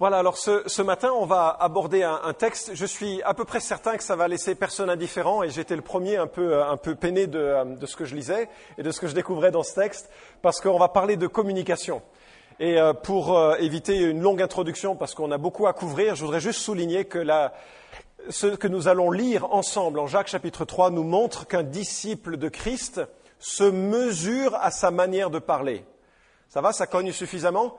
Voilà, alors ce, ce, matin, on va aborder un, un, texte. Je suis à peu près certain que ça va laisser personne indifférent et j'étais le premier un peu, un peu peiné de, de, ce que je lisais et de ce que je découvrais dans ce texte parce qu'on va parler de communication. Et euh, pour euh, éviter une longue introduction, parce qu'on a beaucoup à couvrir, je voudrais juste souligner que la, ce que nous allons lire ensemble en Jacques chapitre 3 nous montre qu'un disciple de Christ se mesure à sa manière de parler. Ça va, ça cogne suffisamment?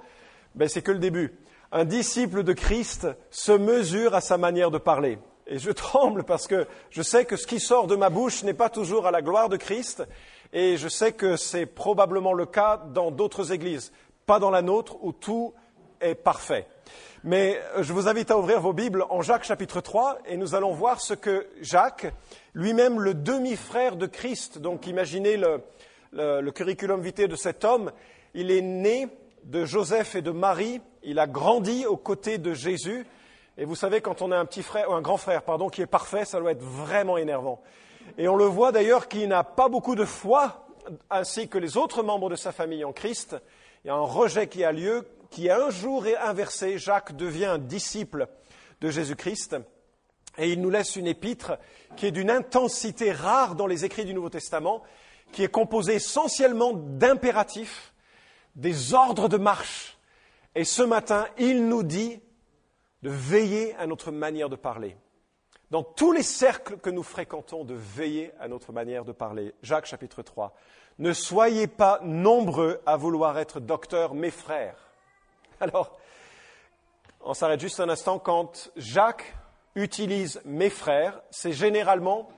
Ben, C'est que le début un disciple de Christ se mesure à sa manière de parler. Et je tremble parce que je sais que ce qui sort de ma bouche n'est pas toujours à la gloire de Christ, et je sais que c'est probablement le cas dans d'autres églises, pas dans la nôtre où tout est parfait. Mais je vous invite à ouvrir vos Bibles en Jacques chapitre 3 et nous allons voir ce que Jacques, lui-même le demi-frère de Christ, donc imaginez le, le, le curriculum vitae de cet homme, il est né de Joseph et de Marie. Il a grandi aux côtés de Jésus. Et vous savez, quand on a un petit frère, ou un grand frère, pardon, qui est parfait, ça doit être vraiment énervant. Et on le voit d'ailleurs qu'il n'a pas beaucoup de foi, ainsi que les autres membres de sa famille en Christ. Il y a un rejet qui a lieu, qui un jour est inversé. Jacques devient un disciple de Jésus-Christ. Et il nous laisse une épître qui est d'une intensité rare dans les écrits du Nouveau Testament, qui est composée essentiellement d'impératifs, des ordres de marche. Et ce matin, il nous dit de veiller à notre manière de parler. Dans tous les cercles que nous fréquentons, de veiller à notre manière de parler. Jacques chapitre 3. Ne soyez pas nombreux à vouloir être docteur, mes frères. Alors, on s'arrête juste un instant. Quand Jacques utilise mes frères, c'est généralement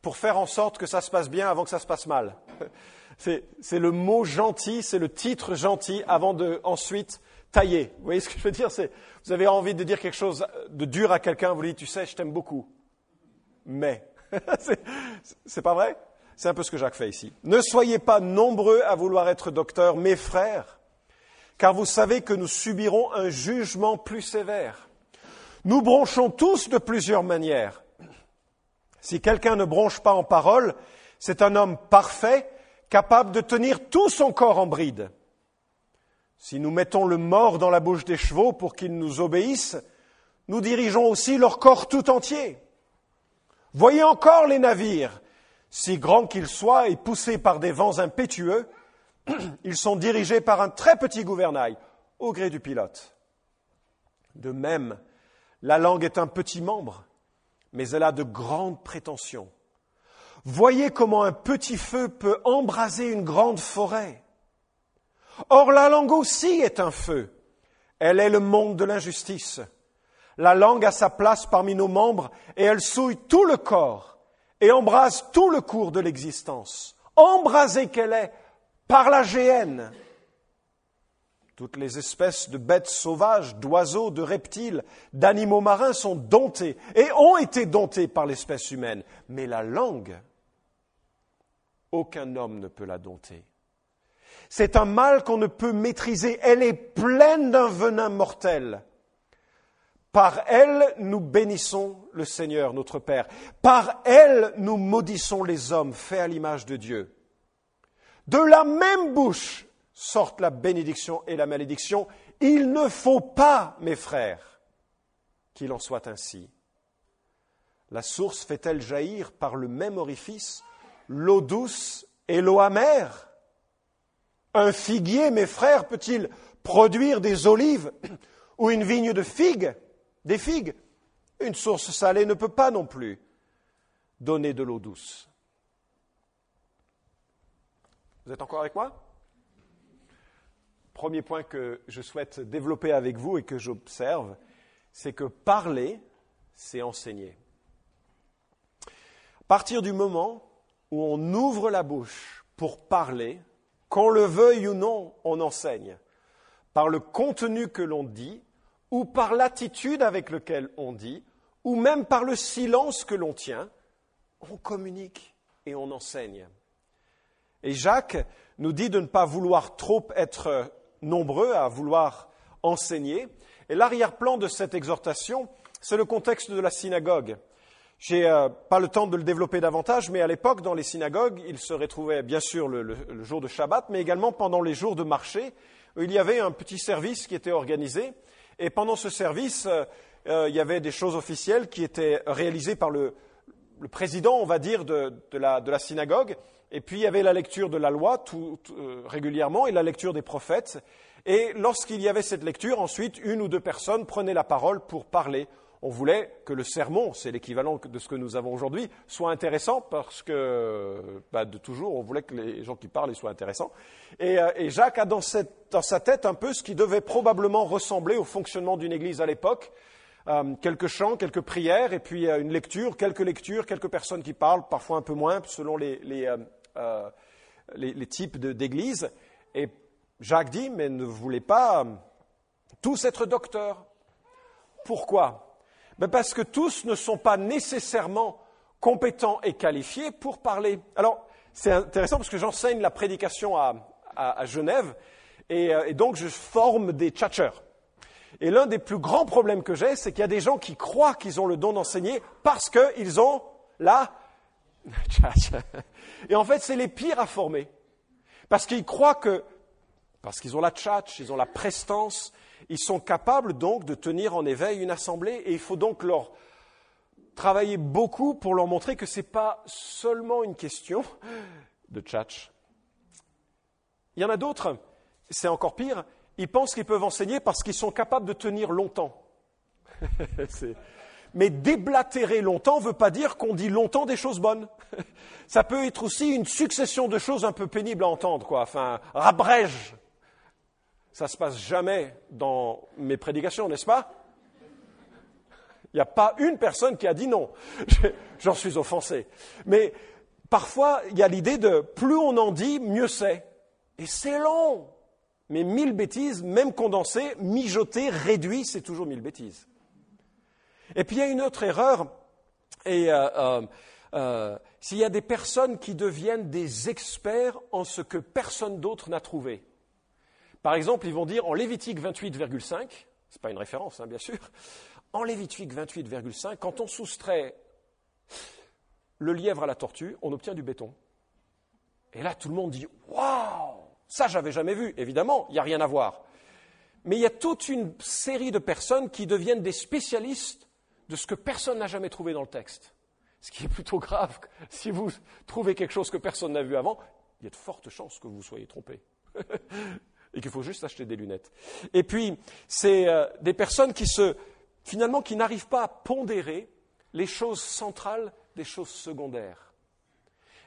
pour faire en sorte que ça se passe bien avant que ça se passe mal. C'est le mot gentil, c'est le titre gentil avant de ensuite tailler. Vous voyez ce que je veux dire? C'est vous avez envie de dire quelque chose de dur à quelqu'un, vous lui dites tu sais, je t'aime beaucoup. Mais c'est pas vrai? C'est un peu ce que Jacques fait ici. Ne soyez pas nombreux à vouloir être docteur, mes frères, car vous savez que nous subirons un jugement plus sévère. Nous bronchons tous de plusieurs manières. Si quelqu'un ne bronche pas en parole, c'est un homme parfait capable de tenir tout son corps en bride. Si nous mettons le mort dans la bouche des chevaux pour qu'ils nous obéissent, nous dirigeons aussi leur corps tout entier. Voyez encore les navires, si grands qu'ils soient et poussés par des vents impétueux, ils sont dirigés par un très petit gouvernail, au gré du pilote. De même, la langue est un petit membre, mais elle a de grandes prétentions. Voyez comment un petit feu peut embraser une grande forêt. Or, la langue aussi est un feu. Elle est le monde de l'injustice. La langue a sa place parmi nos membres et elle souille tout le corps et embrase tout le cours de l'existence. Embrasée qu'elle est par la géhenne. Toutes les espèces de bêtes sauvages, d'oiseaux, de reptiles, d'animaux marins sont domptées et ont été domptées par l'espèce humaine. Mais la langue, aucun homme ne peut la dompter. C'est un mal qu'on ne peut maîtriser. Elle est pleine d'un venin mortel. Par elle, nous bénissons le Seigneur, notre Père. Par elle, nous maudissons les hommes faits à l'image de Dieu. De la même bouche sortent la bénédiction et la malédiction. Il ne faut pas, mes frères, qu'il en soit ainsi. La source fait-elle jaillir par le même orifice l'eau douce et l'eau amère? Un figuier, mes frères, peut-il produire des olives ou une vigne de figues, des figues? Une source salée ne peut pas non plus donner de l'eau douce. Vous êtes encore avec moi? Premier point que je souhaite développer avec vous et que j'observe, c'est que parler, c'est enseigner. À partir du moment où on ouvre la bouche pour parler, qu'on le veuille ou non, on enseigne. Par le contenu que l'on dit, ou par l'attitude avec laquelle on dit, ou même par le silence que l'on tient, on communique et on enseigne. Et Jacques nous dit de ne pas vouloir trop être nombreux à vouloir enseigner. Et l'arrière-plan de cette exhortation, c'est le contexte de la synagogue. J'ai euh, pas le temps de le développer davantage, mais à l'époque, dans les synagogues, il se retrouvait bien sûr le, jour de Shabbat, mais également pendant les jours de marché, il y avait un petit service qui était organisé. Et pendant ce service, euh, euh, il y avait des choses officielles qui étaient réalisées par le, président, on va dire, de, la, synagogue. Et puis il y avait la lecture de la loi tout, euh, régulièrement et la lecture des prophètes. Et lorsqu'il y avait cette lecture, ensuite, une ou deux personnes prenaient la parole pour parler on voulait que le sermon, c'est l'équivalent de ce que nous avons aujourd'hui, soit intéressant parce que, bah, de toujours, on voulait que les gens qui parlent soient intéressants. Euh, et, Jacques a dans, sa tête un peu ce qui devait probablement ressembler au fonctionnement d'une église à l'époque. Euh, quelques chants, quelques prières, et puis euh, une lecture, quelques lectures, quelques personnes qui parlent, parfois un peu moins, selon les, types d'églises. Et Jacques dit, mais ne voulez pas tous être docteurs. Pourquoi? Ben Parce que tous ne sont pas nécessairement compétents et qualifiés pour parler. Alors, c'est intéressant parce que j'enseigne la prédication à, Genève et, euh, et, donc je forme des tchatchers. Et l'un des plus grands problèmes que j'ai, c'est qu'il y a des gens qui croient qu'ils ont le don d'enseigner parce qu'ils ont la Et en fait, c'est les pires à former. Parce qu'ils croient que, parce qu'ils ont la tchatch, ils ont la prestance, ils sont capables donc de tenir en éveil une assemblée et il faut donc leur travailler beaucoup pour leur montrer que ce n'est pas seulement une question de tchatch. Il y en a d'autres, c'est encore pire, ils pensent qu'ils peuvent enseigner parce qu'ils sont capables de tenir longtemps. Mais déblatérer longtemps ne veut pas dire qu'on dit longtemps des choses bonnes. Ça peut être aussi une succession de choses un peu pénibles à entendre, quoi. Enfin, rabrège ça ne se passe jamais dans mes prédications, n'est-ce pas? Il n'y a pas une personne qui a dit non. J'en suis offensé. Mais parfois, il y a l'idée de plus on en dit, mieux c'est. Et c'est long. Mais mille bêtises, même condensées, mijotées, réduites, c'est toujours mille bêtises. Et puis il y a une autre erreur, et euh, euh, euh, s'il y a des personnes qui deviennent des experts en ce que personne d'autre n'a trouvé. Par exemple, ils vont dire en Lévitique 28,5, ce n'est pas une référence, hein, bien sûr, en Lévitique 28,5, quand on soustrait le lièvre à la tortue, on obtient du béton. Et là, tout le monde dit Waouh Ça, j'avais jamais vu. Évidemment, il n'y a rien à voir. Mais il y a toute une série de personnes qui deviennent des spécialistes de ce que personne n'a jamais trouvé dans le texte. Ce qui est plutôt grave. Si vous trouvez quelque chose que personne n'a vu avant, il y a de fortes chances que vous soyez trompé. et qu'il faut juste acheter des lunettes. Et puis, c'est euh, des personnes qui se, finalement, qui n'arrivent pas à pondérer les choses centrales des choses secondaires.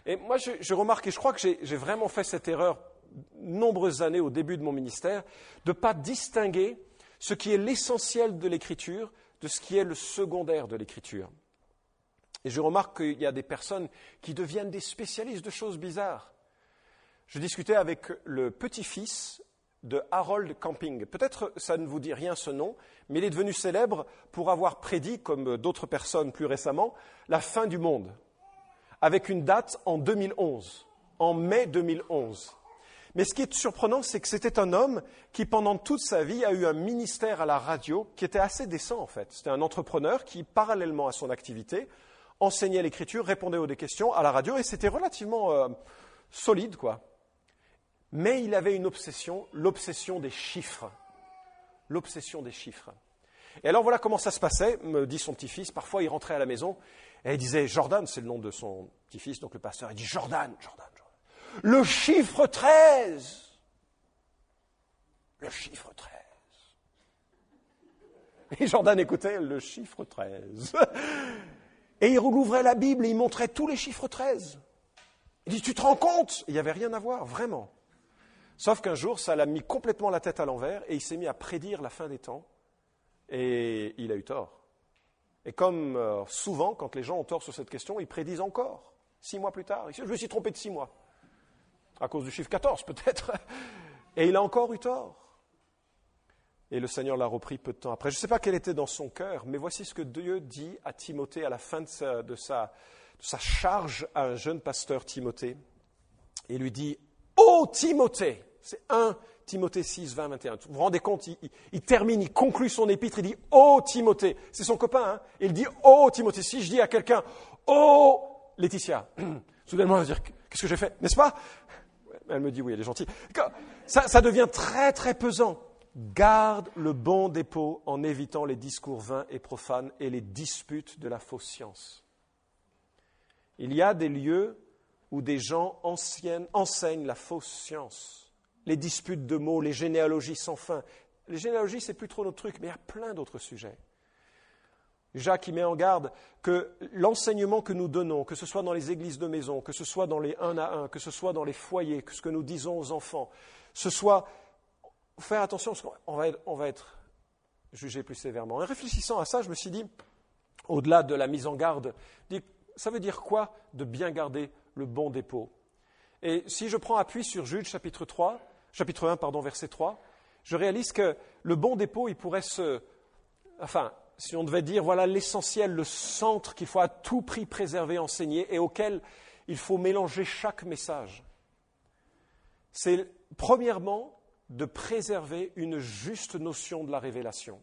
Et moi, je, remarque, et je crois que j'ai vraiment fait cette erreur nombreuses années au début de mon ministère, de ne pas distinguer ce qui est l'essentiel de l'écriture de ce qui est le secondaire de l'écriture. Et je remarque qu'il y a des personnes qui deviennent des spécialistes de choses bizarres. Je discutais avec le petit-fils de Harold Camping. Peut-être ça ne vous dit rien ce nom, mais il est devenu célèbre pour avoir prédit, comme d'autres personnes plus récemment, la fin du monde, avec une date en 2011, en mai 2011. Mais ce qui est surprenant, c'est que c'était un homme qui, pendant toute sa vie, a eu un ministère à la radio qui était assez décent, en fait. C'était un entrepreneur qui, parallèlement à son activité, enseignait l'écriture, répondait aux questions à la radio, et c'était relativement euh, solide, quoi. Mais il avait une obsession, l'obsession des chiffres. L'obsession des chiffres. Et alors voilà comment ça se passait, me dit son petit-fils. Parfois, il rentrait à la maison et il disait Jordan, c'est le nom de son petit-fils, donc le pasteur. Il dit Jordan, Jordan, Jordan. Le chiffre 13. Le chiffre 13. Et Jordan écoutait le chiffre 13. Et il rouvrait la Bible et il montrait tous les chiffres 13. Il dit Tu te rends compte? Il n'y avait rien à voir, vraiment. Sauf qu'un jour, ça l'a mis complètement la tête à l'envers et il s'est mis à prédire la fin des temps. Et il a eu tort. Et comme euh, souvent, quand les gens ont tort sur cette question, ils prédisent encore, six mois plus tard. Je me suis trompé de six mois. À cause du chiffre 14, peut-être. Et il a encore eu tort. Et le Seigneur l'a repris peu de temps après. Je ne sais pas quel était dans son cœur, mais voici ce que Dieu dit à Timothée à la fin de sa, charge à un jeune pasteur Timothée. Il lui dit Ô Timothée, c'est 1 Timothée 6, 20, 21. Vous vous rendez compte, il, termine, il conclut son épître, il dit Oh Timothée. C'est son copain, hein Il dit Oh Timothée. Si je dis à quelqu'un Oh Laetitia, soudainement elle va dire Qu'est-ce que j'ai fait N'est-ce pas? Elle me dit Oui, elle est gentille. Ça, devient très très pesant. garde le bon dépôt en évitant les discours vains et profanes et les disputes de la fausse science. Il y a des lieux où des gens anciennes enseignent la fausse science, les disputes de mots, les généalogies sans fin. Les généalogies, c'est plus trop notre truc, mais il y a plein d'autres sujets. Jacques y met en garde que l'enseignement que nous donnons, que ce soit dans les églises de maison, que ce soit dans les un à un, que ce soit dans les foyers, que ce que nous disons aux enfants, ce soit faire attention, parce qu'on on va être jugé plus sévèrement. En réfléchissant à ça, je me suis dit, au-delà de la mise en garde, ça veut dire quoi de bien garder le bon dépôt? Et si je prends appui sur Jude chapitre 3, chapitre 1, pardon, verset 3, je réalise que le bon dépôt, il pourrait se. Enfin, si on devait dire, voilà l'essentiel, le centre qu'il faut à tout prix préserver, enseigner et auquel il faut mélanger chaque message. C'est premièrement de préserver une juste notion de la révélation.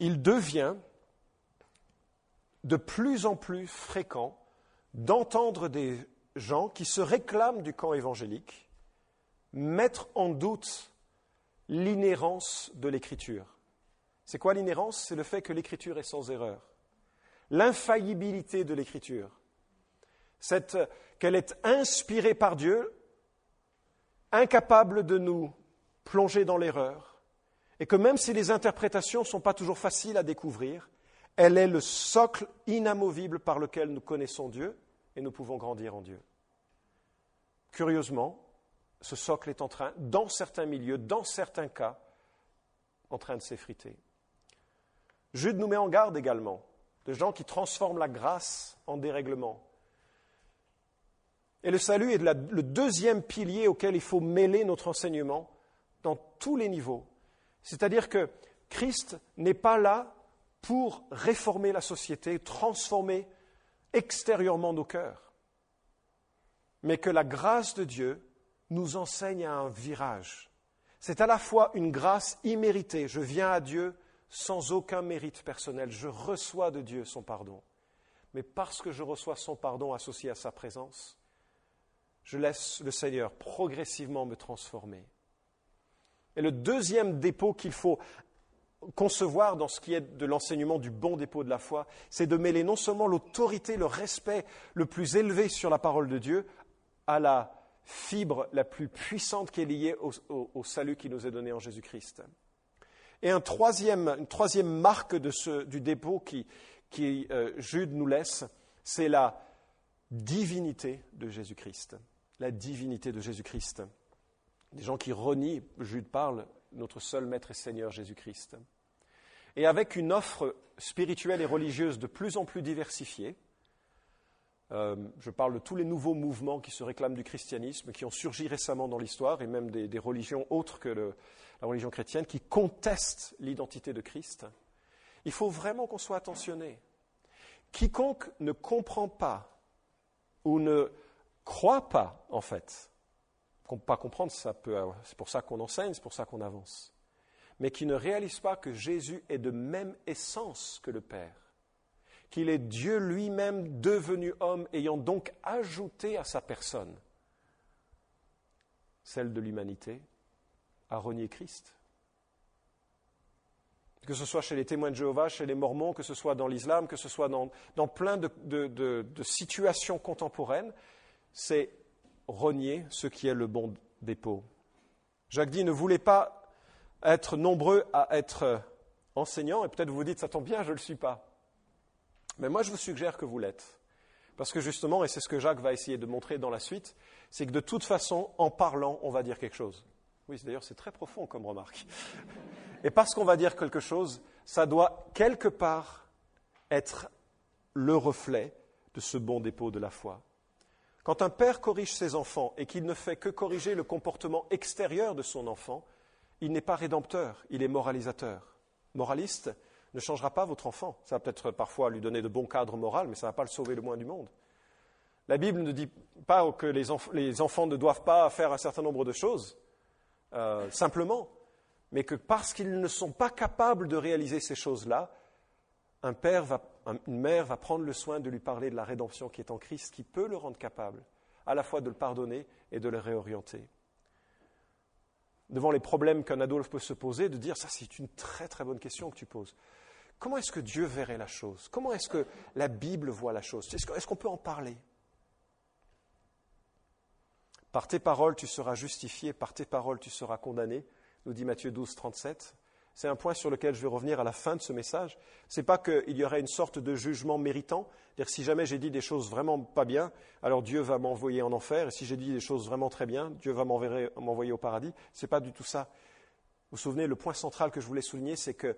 Il devient de plus en plus fréquent d'entendre des gens qui se réclament du camp évangélique mettre en doute l'inhérence de l'écriture. C'est quoi l'inhérence? C'est le fait que l'écriture est sans erreur. L'infaillibilité de l'écriture. Qu'elle est inspirée par Dieu, incapable de nous plonger dans l'erreur, et que même si les interprétations ne sont pas toujours faciles à découvrir, elle est le socle inamovible par lequel nous connaissons Dieu et nous pouvons grandir en Dieu. Curieusement, ce socle est en train, dans certains milieux, dans certains cas, en train de s'effriter. Jude nous met en garde également de gens qui transforment la grâce en dérèglement. Et le salut est le deuxième pilier auquel il faut mêler notre enseignement dans tous les niveaux. C'est-à-dire que Christ n'est pas là pour réformer la société, transformer extérieurement nos cœurs, mais que la grâce de Dieu nous enseigne à un virage. C'est à la fois une grâce imméritée, je viens à Dieu sans aucun mérite personnel. Je reçois de Dieu son pardon. Mais parce que je reçois son pardon associé à sa présence, je laisse le Seigneur progressivement me transformer. Et le deuxième dépôt qu'il faut concevoir dans ce qui est de l'enseignement du bon dépôt de la foi, c'est de mêler non seulement l'autorité, le respect le plus élevé sur la parole de Dieu à la fibre la plus puissante qui est liée au, salut qui nous est donné en Jésus-Christ. Et un troisième, une troisième marque du dépôt qui, qui euh, Jude nous laisse, c'est la divinité de Jésus-Christ. La divinité de Jésus-Christ. Des gens qui renient, Jude parle, notre seul Maître et Seigneur Jésus-Christ. Et avec une offre spirituelle et religieuse de plus en plus diversifiée, euh, je parle de tous les nouveaux mouvements qui se réclament du christianisme, qui ont surgi récemment dans l'histoire, et même des, religions autres que la religion chrétienne, qui conteste l'identité de Christ, il faut vraiment qu'on soit attentionné. Quiconque ne comprend pas ou ne croit pas, en fait, pas comprendre, ça c'est pour ça qu'on enseigne, c'est pour ça qu'on avance, mais qui ne réalise pas que Jésus est de même essence que le Père, qu'il est Dieu lui-même devenu homme, ayant donc ajouté à sa personne celle de l'humanité, à renier Christ. Que ce soit chez les témoins de Jéhovah, chez les Mormons, que ce soit dans l'islam, que ce soit dans, plein de, situations contemporaines, c'est renier ce qui est le bon dépôt. Jacques dit ne voulez pas être nombreux à être enseignants, et peut-être vous vous dites ça tombe bien, je ne le suis pas. Mais moi je vous suggère que vous l'êtes. Parce que justement, et c'est ce que Jacques va essayer de montrer dans la suite, c'est que de toute façon, en parlant, on va dire quelque chose. Oui, d'ailleurs, c'est très profond comme remarque. Et parce qu'on va dire quelque chose, ça doit quelque part être le reflet de ce bon dépôt de la foi. Quand un père corrige ses enfants et qu'il ne fait que corriger le comportement extérieur de son enfant, il n'est pas rédempteur, il est moralisateur. Moraliste ne changera pas votre enfant. Ça va peut-être parfois lui donner de bons cadres moraux, mais ça ne va pas le sauver le moins du monde. La Bible ne dit pas que les, enfants ne doivent pas faire un certain nombre de choses. Euh, simplement, mais que parce qu'ils ne sont pas capables de réaliser ces choses-là, un père va, une mère va prendre le soin de lui parler de la rédemption qui est en Christ, qui peut le rendre capable à la fois de le pardonner et de le réorienter. devant les problèmes qu'un Adolphe peut se poser, de dire ça c'est une très très bonne question que tu poses. Comment est-ce que Dieu verrait la chose? Comment est-ce que la Bible voit la chose? Est-ce qu'on peut en parler? Par tes paroles, tu seras justifié, par tes paroles, tu seras condamné, nous dit Matthieu 12, 37. C'est un point sur lequel je vais revenir à la fin de ce message. Ce n'est pas qu'il y aurait une sorte de jugement méritant. Dire si jamais j'ai dit des choses vraiment pas bien, alors Dieu va m'envoyer en enfer. Et si j'ai dit des choses vraiment très bien, Dieu va m'envoyer au paradis. Ce n'est pas du tout ça. Vous vous souvenez, le point central que je voulais souligner, c'est que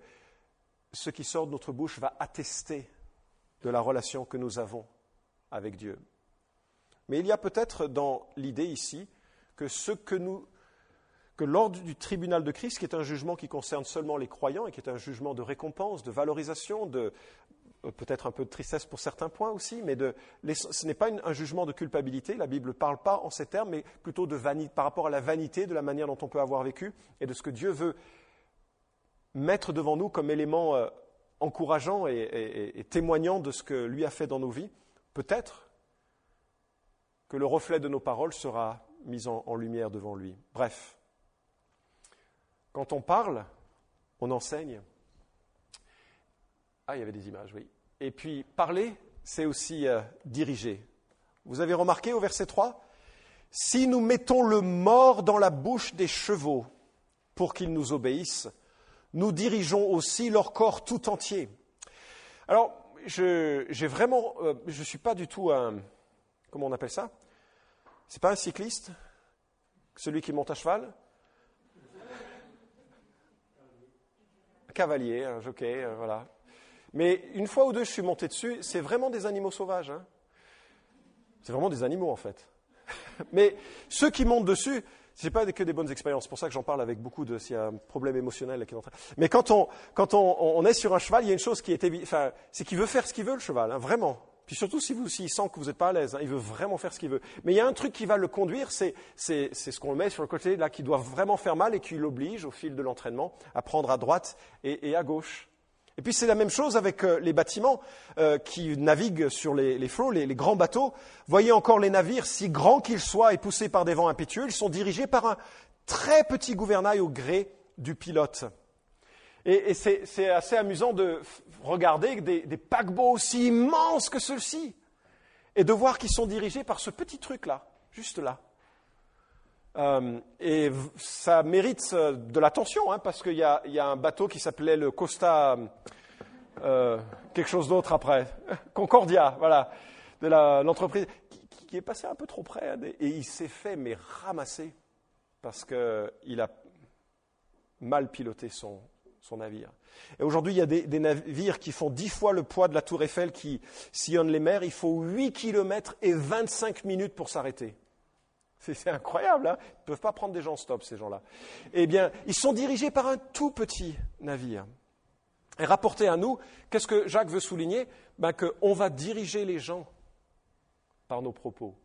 ce qui sort de notre bouche va attester de la relation que nous avons avec Dieu. Mais il y a peut-être dans l'idée ici que ce lors du tribunal de Christ, qui est un jugement qui concerne seulement les croyants et qui est un jugement de récompense, de valorisation, de euh, peut-être un peu de tristesse pour certains points aussi, mais ce n'est pas un jugement de culpabilité. La Bible ne parle pas en ces termes, mais plutôt de vanité, par rapport à la vanité de la manière dont on peut avoir vécu et de ce que Dieu veut mettre devant nous comme élément euh, encourageant et témoignant de ce que lui a fait dans nos vies. Peut-être que le reflet de nos paroles sera mis en lumière devant lui. Bref, quand on parle, on enseigne. Ah, il y avait des images, oui. Et puis, parler, c'est aussi euh, diriger. Vous avez remarqué au verset 3 Si nous mettons le mort dans la bouche des chevaux pour qu'ils nous obéissent, nous dirigeons aussi leur corps tout entier. Alors, je j'ai vraiment, euh, je suis pas du tout un, comment on appelle ça? C'est pas un cycliste, celui qui monte à cheval? cavalier, un jockey, euh, voilà. Mais une fois ou deux, je suis monté dessus, c'est vraiment des animaux sauvages. Hein. C'est vraiment des animaux, en fait. Mais ceux qui montent dessus, ce n'est pas que des bonnes expériences. C'est pour ça que j'en parle avec beaucoup de. S'il y a un problème émotionnel qui est. Mais quand on, quand on, on, est sur un cheval, il y a une chose qui est enfin, c'est qu'il veut faire ce qu'il veut, le cheval, hein, vraiment. Puis surtout si vous, s'il sent que vous n'êtes pas à l'aise, hein, il veut vraiment faire ce qu'il veut. Mais il y a un truc qui va le conduire, c'est, ce qu'on met sur le côté là qui doit vraiment faire mal et qui l'oblige au fil de l'entraînement à prendre à droite et, à gauche. Et puis c'est la même chose avec euh, les bâtiments euh, qui naviguent sur les, flots, les, grands bateaux. Voyez encore les navires, si grands qu'ils soient et poussés par des vents impétueux, ils sont dirigés par un très petit gouvernail au gré du pilote. Et, c'est assez amusant de regarder des, paquebots aussi immenses que ceux-ci et de voir qu'ils sont dirigés par ce petit truc-là, juste là. Euh, et ça mérite de l'attention, hein, parce qu'il y, a un bateau qui s'appelait le Costa, euh, quelque chose d'autre après, Concordia, voilà, de l'entreprise, qui, est passé un peu trop près, hein, et il s'est fait mais ramasser parce qu'il a mal piloté son, son navire. Et aujourd'hui, il y a des, navires qui font dix fois le poids de la tour Eiffel qui sillonnent les mers. Il faut 8 km et 25 minutes pour s'arrêter. C'est incroyable, hein Ils ne peuvent pas prendre des gens stop, ces gens-là. Eh bien, ils sont dirigés par un tout petit navire. Et rapporté à nous, qu'est-ce que Jacques veut souligner? Ben, Qu'on va diriger les gens par nos propos.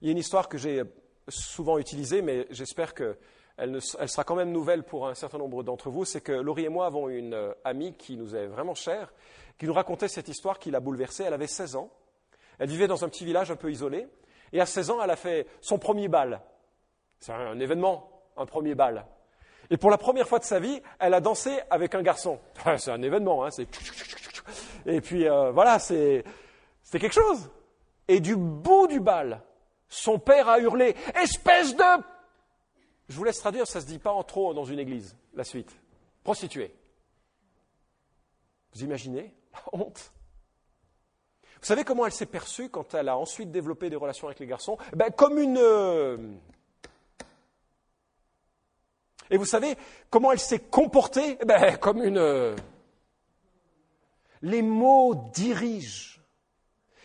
Il y a une histoire que j'ai souvent utilisée, mais j'espère que elle, sera quand même nouvelle pour un certain nombre d'entre vous, c'est que Laurie et moi avons une euh, amie qui nous est vraiment chère, qui nous racontait cette histoire qui l'a bouleversée. Elle avait 16 ans, elle vivait dans un petit village un peu isolé, et à 16 ans, elle a fait son premier bal. C'est un événement, un premier bal. Et pour la première fois de sa vie, elle a dansé avec un garçon. C'est un événement, hein, c'est... Et puis euh, voilà, c'est... quelque chose. Et du bout du bal, son père a hurlé Espèce de je vous laisse traduire, ça se dit pas en trop dans une église, la suite. Prostituée. Vous imaginez la honte Vous savez comment elle s'est perçue quand elle a ensuite développé des relations avec les garçons? Ben, Comme une... Euh, et vous savez comment elle s'est comportée? Ben, Comme une... Euh, les mots dirigent,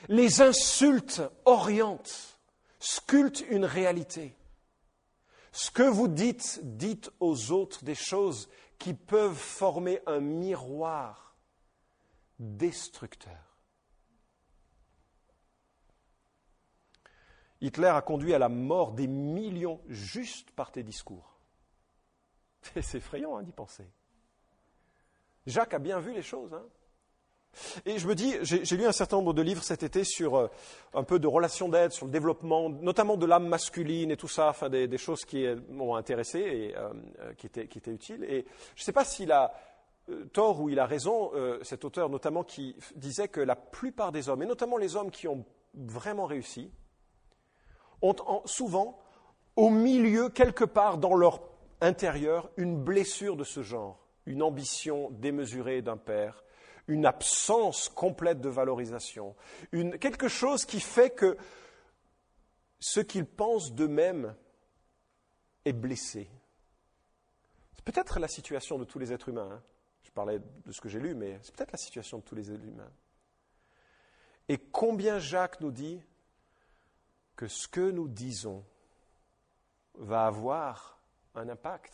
les insultes orientent, sculptent une réalité. Ce que vous dites, dites aux autres des choses qui peuvent former un miroir destructeur. Hitler a conduit à la mort des millions juste par tes discours. C'est effrayant hein, d'y penser. Jacques a bien vu les choses. Hein. Et je me dis, j'ai lu un certain nombre de livres cet été sur euh, un peu de relations d'aide, sur le développement, notamment de l'âme masculine et tout ça, enfin des, choses qui m'ont intéressé et euh, euh, qui, étaient, qui, étaient, utiles. Et je ne sais pas s'il a tort ou il a raison, cet auteur notamment, qui disait que la plupart des hommes, et notamment les hommes qui ont vraiment réussi, ont souvent au milieu, quelque part dans leur intérieur, une blessure de ce genre, une ambition démesurée d'un père, une absence complète de valorisation, quelque chose qui fait que ce qu'ils pensent d'eux-mêmes est blessé. C'est peut-être la situation de tous les êtres humains. Hein. Je parlais de ce que j'ai lu, mais c'est peut-être la situation de tous les êtres humains. Et combien Jacques nous dit que ce que nous disons va avoir un impact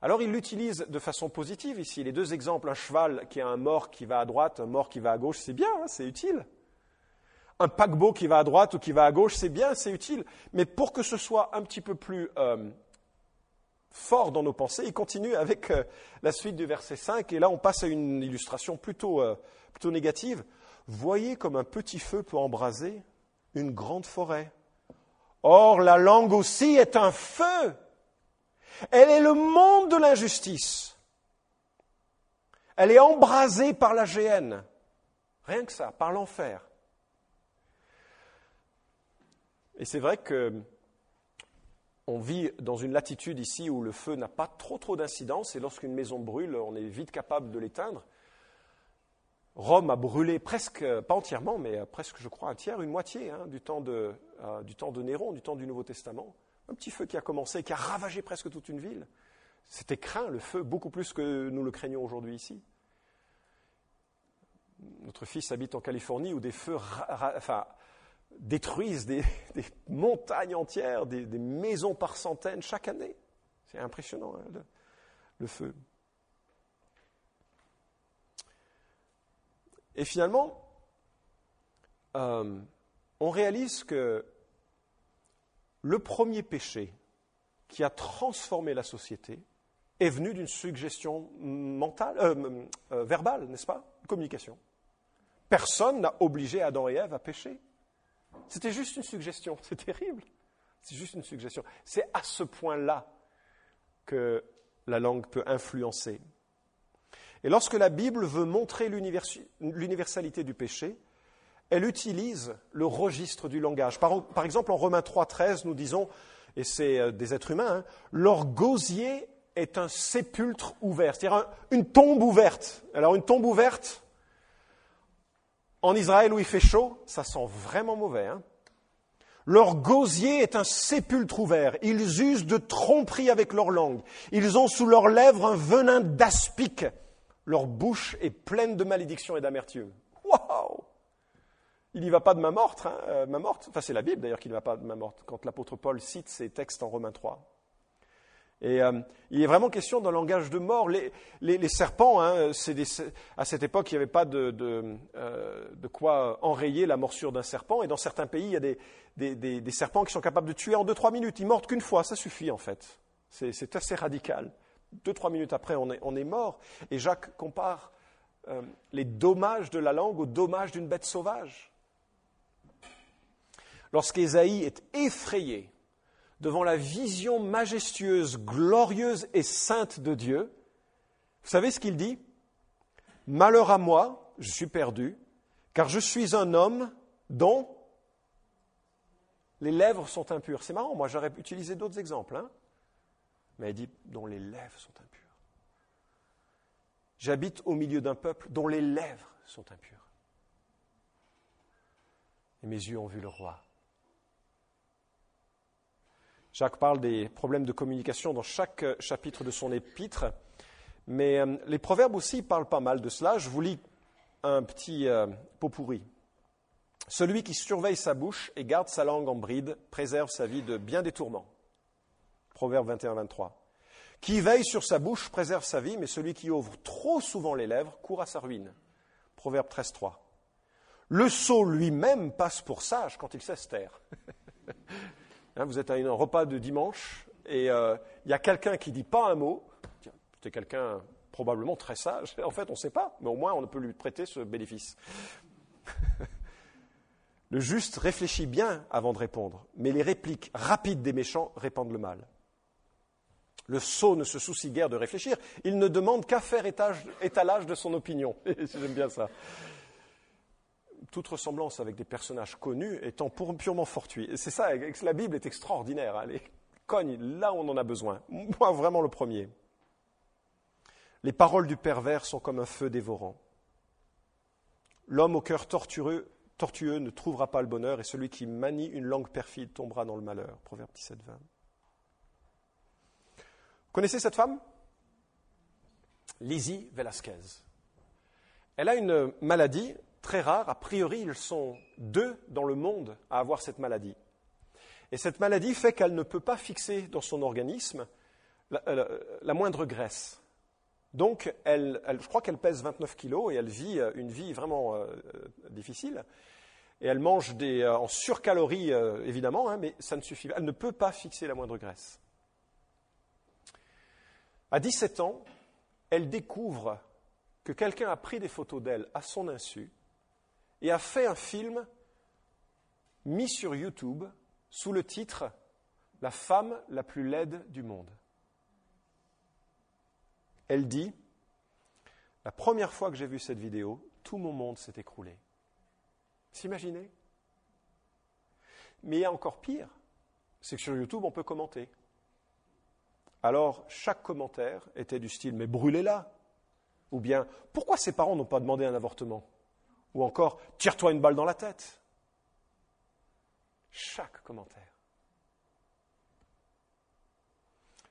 alors il l'utilise de façon positive ici. Les deux exemples, un cheval qui a un mort qui va à droite, un mort qui va à gauche, c'est bien, hein, c'est utile. Un paquebot qui va à droite ou qui va à gauche, c'est bien, c'est utile. Mais pour que ce soit un petit peu plus euh, fort dans nos pensées, il continue avec euh, la suite du verset 5, et là on passe à une illustration plutôt, euh, plutôt négative. Voyez comme un petit feu peut embraser une grande forêt. Or, la langue aussi est un feu elle est le monde de l'injustice. Elle est embrasée par la géhenne. Rien que ça, par l'enfer. Et c'est vrai que on vit dans une latitude ici où le feu n'a pas trop trop d'incidence et lorsqu'une maison brûle, on est vite capable de l'éteindre. Rome a brûlé presque, pas entièrement, mais presque, je crois, un tiers, une moitié hein, du, temps de, euh, du temps de Néron, du temps du Nouveau Testament. Un petit feu qui a commencé, qui a ravagé presque toute une ville. C'était craint, le feu, beaucoup plus que nous le craignons aujourd'hui ici. Notre fils habite en Californie où des feux détruisent des, montagnes entières, des, maisons par centaines chaque année. C'est impressionnant, hein, le, feu. Et finalement, euh, on réalise que le premier péché qui a transformé la société est venu d'une suggestion mentale, euh, euh, verbale, n'est-ce pas Communication. Personne n'a obligé Adam et Ève à pécher. C'était juste une suggestion. C'est terrible. C'est juste une suggestion. C'est à ce point-là que la langue peut influencer. Et lorsque la Bible veut montrer l'universalité du péché, elle utilise le registre du langage. Par, exemple, en Romains 3, 13, nous disons, et c'est euh, des êtres humains, hein, leur gosier est un sépulcre ouvert, c'est-à-dire une tombe ouverte. Alors une tombe ouverte, en Israël où il fait chaud, ça sent vraiment mauvais. Hein. leur gosier est un sépulcre ouvert. Ils usent de tromperie avec leur langue. Ils ont sous leurs lèvres un venin d'aspic. Leur bouche est pleine de malédiction et d'amertume. Waouh il n'y va pas de main morte, hein, euh. Enfin, c'est la Bible d'ailleurs qui ne va pas de main morte, quand l'apôtre Paul cite ces textes en Romains 3. Et euh, il est vraiment question d'un langage de mort. Les, serpents, hein, à cette époque, il n'y avait pas de, euh, de, quoi enrayer la morsure d'un serpent. Et dans certains pays, il y a des, des serpents qui sont capables de tuer en 2-3 minutes. Ils mordent qu'une fois, ça suffit en fait. C'est assez radical. 2-3 minutes après, on est, on est, mort. Et Jacques compare les dommages de la langue aux dommages d'une bête sauvage lorsqu'Ésaïe est effrayé devant la vision majestueuse, glorieuse et sainte de Dieu, vous savez ce qu'il dit? Malheur à moi, je suis perdu, car je suis un homme dont les lèvres sont impures. C'est marrant, moi j'aurais utilisé d'autres exemples, hein mais il dit dont les lèvres sont impures. J'habite au milieu d'un peuple dont les lèvres sont impures. Et mes yeux ont vu le roi. Jacques parle des problèmes de communication dans chaque euh, chapitre de son épître, mais euh, les proverbes aussi parlent pas mal de cela. Je vous lis un petit euh, pot pourri. Celui qui surveille sa bouche et garde sa langue en bride préserve sa vie de bien des tourments. Proverbe 21-23. Qui veille sur sa bouche préserve sa vie, mais celui qui ouvre trop souvent les lèvres court à sa ruine. Proverbe 13-3. Le sot lui-même passe pour sage quand il sait se taire. Vous êtes à un repas de dimanche et euh, il y a quelqu'un qui dit pas un mot. C'est quelqu'un probablement très sage. En fait, on ne sait pas, mais au moins on peut lui prêter ce bénéfice. le juste réfléchit bien avant de répondre, mais les répliques rapides des méchants répandent le mal. Le sot ne se soucie guère de réfléchir, il ne demande qu'à faire étalage de son opinion. J'aime bien ça. Toute ressemblance avec des personnages connus étant purement fortuite. C'est ça, la Bible est extraordinaire. Elle cogne là où on en a besoin. Moi, vraiment le premier. Les paroles du pervers sont comme un feu dévorant. L'homme au cœur tortueux, tortueux ne trouvera pas le bonheur et celui qui manie une langue perfide tombera dans le malheur. Proverbe 17, 20 connaissez cette femme? Lizzie Velasquez. Elle a une maladie très rare. A priori, ils sont deux dans le monde à avoir cette maladie. Et cette maladie fait qu'elle ne peut pas fixer dans son organisme la, euh, moindre graisse. Donc, je crois qu'elle pèse 29 kilos et elle vit euh, une vie vraiment euh, difficile. Et elle mange en surcalories, évidemment, hein, mais ça ne suffit pas. Elle ne peut pas fixer la moindre graisse. À 17 ans, elle découvre que quelqu'un a pris des photos d'elle à son insu et a fait un film mis sur YouTube sous le titre La femme la plus laide du monde. Elle dit La première fois que j'ai vu cette vidéo, tout mon monde s'est écroulé. S'imaginer Mais il y a encore pire, c'est que sur YouTube, on peut commenter. Alors, chaque commentaire était du style Mais brûlez-la Ou bien Pourquoi ses parents n'ont pas demandé un avortement? Ou encore Tire-toi une balle dans la tête Chaque commentaire.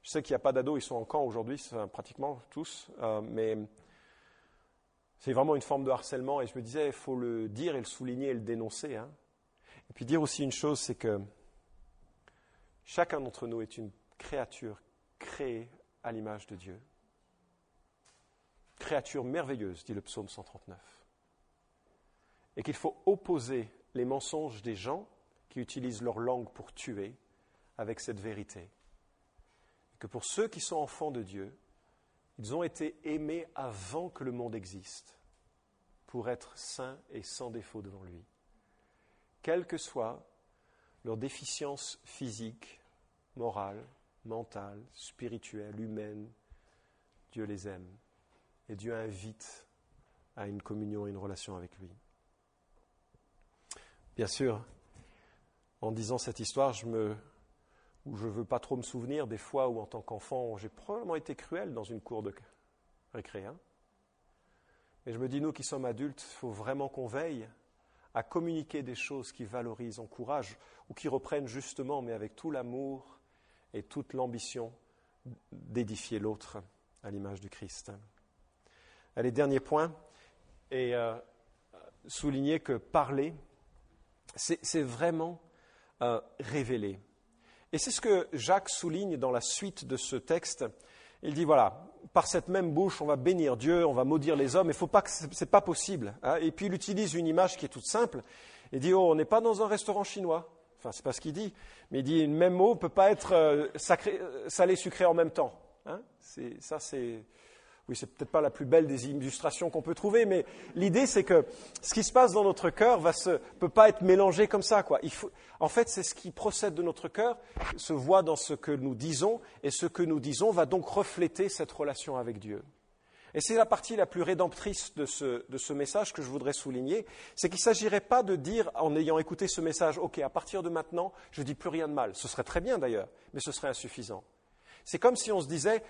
Je sais qu'il n'y a pas d'ados, ils sont en camp aujourd'hui, pratiquement tous, euh, mais c'est vraiment une forme de harcèlement et je me disais, il faut le dire et le souligner et le dénoncer. Hein. Et puis dire aussi une chose, c'est que chacun d'entre nous est une créature créé à l'image de Dieu. Créature merveilleuse, dit le psaume 139. Et qu'il faut opposer les mensonges des gens qui utilisent leur langue pour tuer avec cette vérité. Que pour ceux qui sont enfants de Dieu, ils ont été aimés avant que le monde existe pour être saints et sans défaut devant lui. Quelle que soit leur déficience physique, morale, mentale, spirituelle, humaine. Dieu les aime. Et Dieu invite à une communion une relation avec lui. Bien sûr, en disant cette histoire, je je ne veux pas trop me souvenir des fois où, en tant qu'enfant, j'ai probablement été cruel dans une cour de récré. Hein. Mais je me dis, nous qui sommes adultes, il faut vraiment qu'on veille à communiquer des choses qui valorisent, encouragent, ou qui reprennent justement, mais avec tout l'amour et toute l'ambition d'édifier l'autre à l'image du Christ. Allez, dernier point, et euh, souligner que parler, c'est vraiment euh, révéler. Et c'est ce que Jacques souligne dans la suite de ce texte. Il dit voilà, par cette même bouche, on va bénir Dieu, on va maudire les hommes. Il faut pas que pas possible. Hein. Et puis il utilise une image qui est toute simple. Il dit oh, on n'est pas dans un restaurant chinois. Enfin, c'est pas ce qu'il dit, mais il dit le même mot ne peut pas être euh, sacré, euh, salé, sucré en même temps. Hein c'est, ça, c'est, oui, c'est peut-être pas la plus belle des illustrations qu'on peut trouver, mais l'idée, c'est que ce qui se passe dans notre cœur ne peut pas être mélangé comme ça, quoi. En fait, c'est ce qui procède de notre cœur, se voit dans ce que nous disons, et ce que nous disons va donc refléter cette relation avec Dieu. Et c'est la partie la plus rédemptrice de ce, message que je voudrais souligner, c'est qu'il ne s'agirait pas de dire, en ayant écouté ce message, OK, à partir de maintenant, je ne dis plus rien de mal. Ce serait très bien d'ailleurs, mais ce serait insuffisant. C'est comme si on se disait,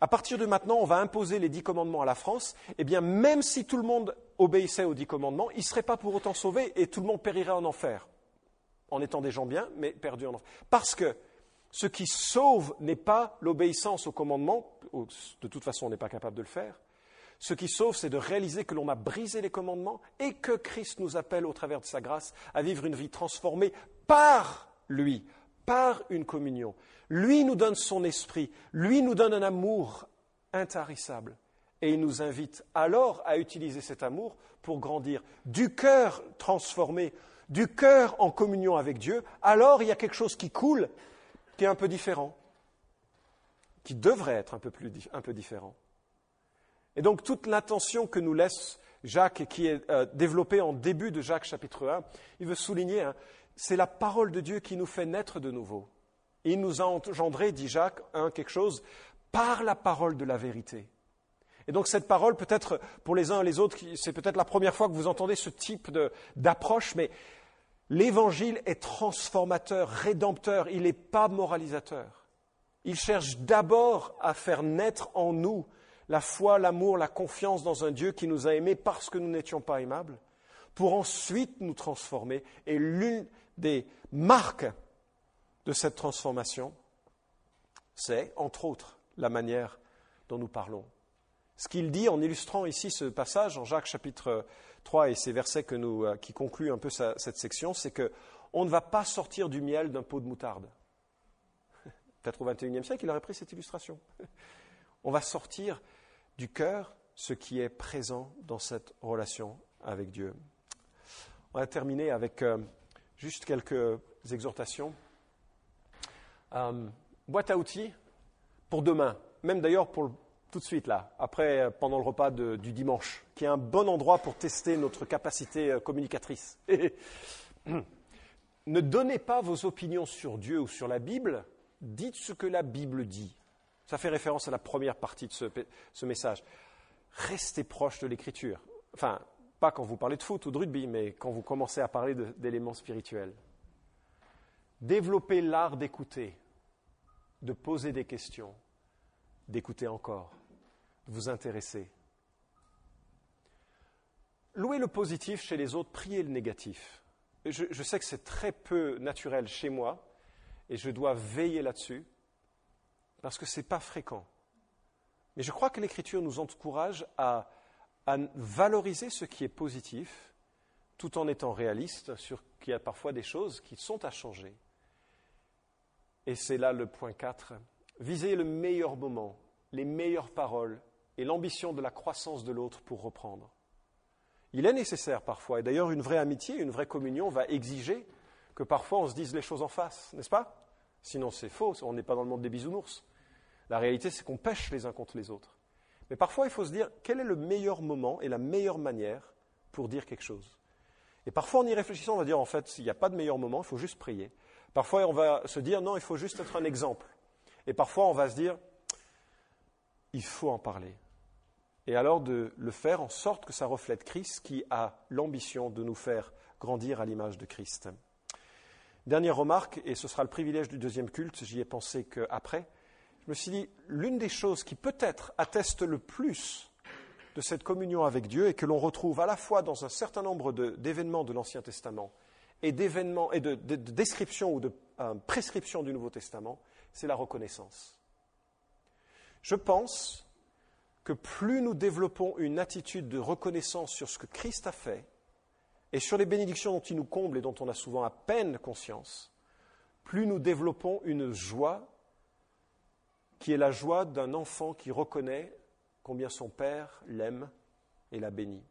à partir de maintenant, on va imposer les dix commandements à la France, eh bien, même si tout le monde obéissait aux dix commandements, il ne serait pas pour autant sauvé et tout le monde périrait en enfer, en étant des gens bien, mais perdus en enfer. Parce que ce qui sauve n'est pas l'obéissance aux commandements, de toute façon on n'est pas capable de le faire, ce qui sauve, c'est de réaliser que l'on a brisé les commandements et que Christ nous appelle au travers de sa grâce à vivre une vie transformée par lui, par une communion. Lui nous donne son esprit, lui nous donne un amour intarissable. Et il nous invite alors à utiliser cet amour pour grandir du cœur transformé, du cœur en communion avec Dieu. Alors il y a quelque chose qui coule, qui est un peu différent, qui devrait être un peu, un peu différent. Et donc toute l'attention que nous laisse Jacques qui est euh, développée en début de Jacques chapitre 1, il veut souligner, hein, c'est la parole de Dieu qui nous fait naître de nouveau. Il nous a engendré, dit Jacques, quelque chose par la parole de la vérité. Et donc cette parole, peut-être pour les uns et les autres, c'est peut-être la première fois que vous entendez ce type d'approche, mais l'évangile est transformateur, rédempteur, il n'est pas moralisateur. Il cherche d'abord à faire naître en nous la foi, l'amour, la confiance dans un Dieu qui nous a aimés parce que nous n'étions pas aimables, pour ensuite nous transformer. Et l'une des marques de cette transformation, c'est, entre autres, la manière dont nous parlons. Ce qu'il dit en illustrant ici ce passage en Jacques chapitre 3 et ces versets que euh, qui concluent un peu cette section, c'est qu'on ne va pas sortir du miel d'un pot de moutarde. Peut-être au XXIe siècle, il aurait pris cette illustration. On va sortir du cœur ce qui est présent dans cette relation avec Dieu. On va terminer avec euh, juste quelques exhortations. Euh, boîte à outils pour demain, même d'ailleurs pour tout de suite là, après, euh, pendant le repas du dimanche, qui est un bon endroit pour tester notre capacité communicatrice. ne donnez pas vos opinions sur Dieu ou sur la Bible, dites ce que la Bible dit. Ça fait référence à la première partie de ce, message. Restez proche de l'Écriture. Enfin, pas quand vous parlez de foot ou de rugby, mais quand vous commencez à parler d'éléments spirituels. Développez l'art d'écouter, de poser des questions, d'écouter encore, de vous intéresser. Louez le positif chez les autres, priez le négatif. Je, je sais que c'est très peu naturel chez moi et je dois veiller là-dessus parce que ce n'est pas fréquent. Mais je crois que l'Écriture nous encourage à, valoriser ce qui est positif tout en étant réaliste sur qu'il y a parfois des choses qui sont à changer. Et c'est là le point 4. Visez le meilleur moment, les meilleures paroles et l'ambition de la croissance de l'autre pour reprendre. Il est nécessaire parfois, et d'ailleurs une vraie amitié, une vraie communion va exiger que parfois on se dise les choses en face, n'est-ce pas? Sinon c'est faux, on n'est pas dans le monde des bisounours. La réalité c'est qu'on pêche les uns contre les autres. Mais parfois il faut se dire quel est le meilleur moment et la meilleure manière pour dire quelque chose? Et parfois en y réfléchissant on va dire en fait il n'y a pas de meilleur moment, il faut juste prier. Parfois, on va se dire non, il faut juste être un exemple. Et parfois, on va se dire il faut en parler. Et alors de le faire en sorte que ça reflète Christ qui a l'ambition de nous faire grandir à l'image de Christ. Dernière remarque, et ce sera le privilège du deuxième culte, j'y ai pensé qu'après. Je me suis dit, l'une des choses qui peut-être atteste le plus de cette communion avec Dieu et que l'on retrouve à la fois dans un certain nombre d'événements de, l'Ancien Testament et d'événements et de, descriptions ou de euh, prescriptions du Nouveau Testament, c'est la reconnaissance. Je pense que plus nous développons une attitude de reconnaissance sur ce que Christ a fait et sur les bénédictions dont il nous comble et dont on a souvent à peine conscience, plus nous développons une joie qui est la joie d'un enfant qui reconnaît combien son Père l'aime et la bénit.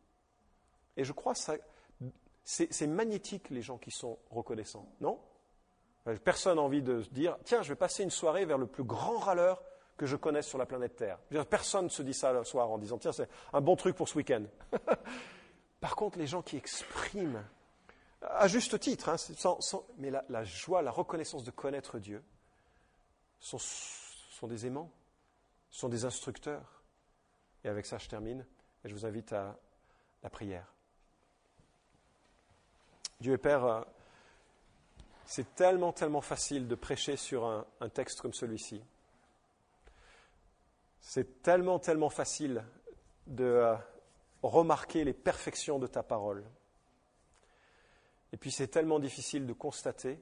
Et je crois que c'est magnétique les gens qui sont reconnaissants, non? Personne n'a envie de se dire tiens, je vais passer une soirée vers le plus grand râleur que je connaisse sur la planète Terre. Personne ne se dit ça le soir en disant tiens, c'est un bon truc pour ce week-end. Par contre, les gens qui expriment, à juste titre, hein, mais la, joie, la reconnaissance de connaître Dieu, sont, des aimants, sont des instructeurs. Et avec ça, je termine et je vous invite à la prière. Dieu et Père, euh, c'est tellement, tellement facile de prêcher sur un, texte comme celui-ci. C'est tellement, tellement facile de euh, remarquer les perfections de ta parole. Et puis c'est tellement difficile de constater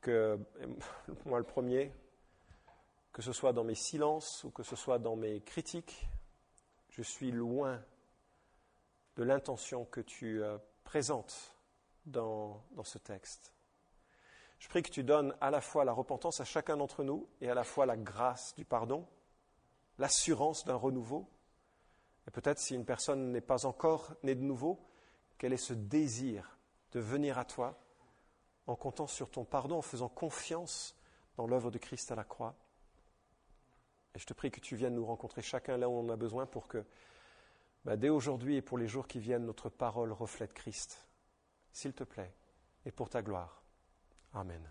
que, moi le premier, que ce soit dans mes silences ou que ce soit dans mes critiques, je suis loin de l'intention que tu euh, présentes dans, ce texte. Je prie que tu donnes à la fois la repentance à chacun d'entre nous et à la fois la grâce du pardon, l'assurance d'un renouveau. Et peut-être si une personne n'est pas encore née de nouveau, quel est ce désir de venir à toi en comptant sur ton pardon, en faisant confiance dans l'œuvre de Christ à la croix? Et je te prie que tu viennes nous rencontrer chacun là où on a besoin pour que, bah, dès aujourd'hui et pour les jours qui viennent, notre parole reflète Christ. S'il te plaît, et pour ta gloire. Amen.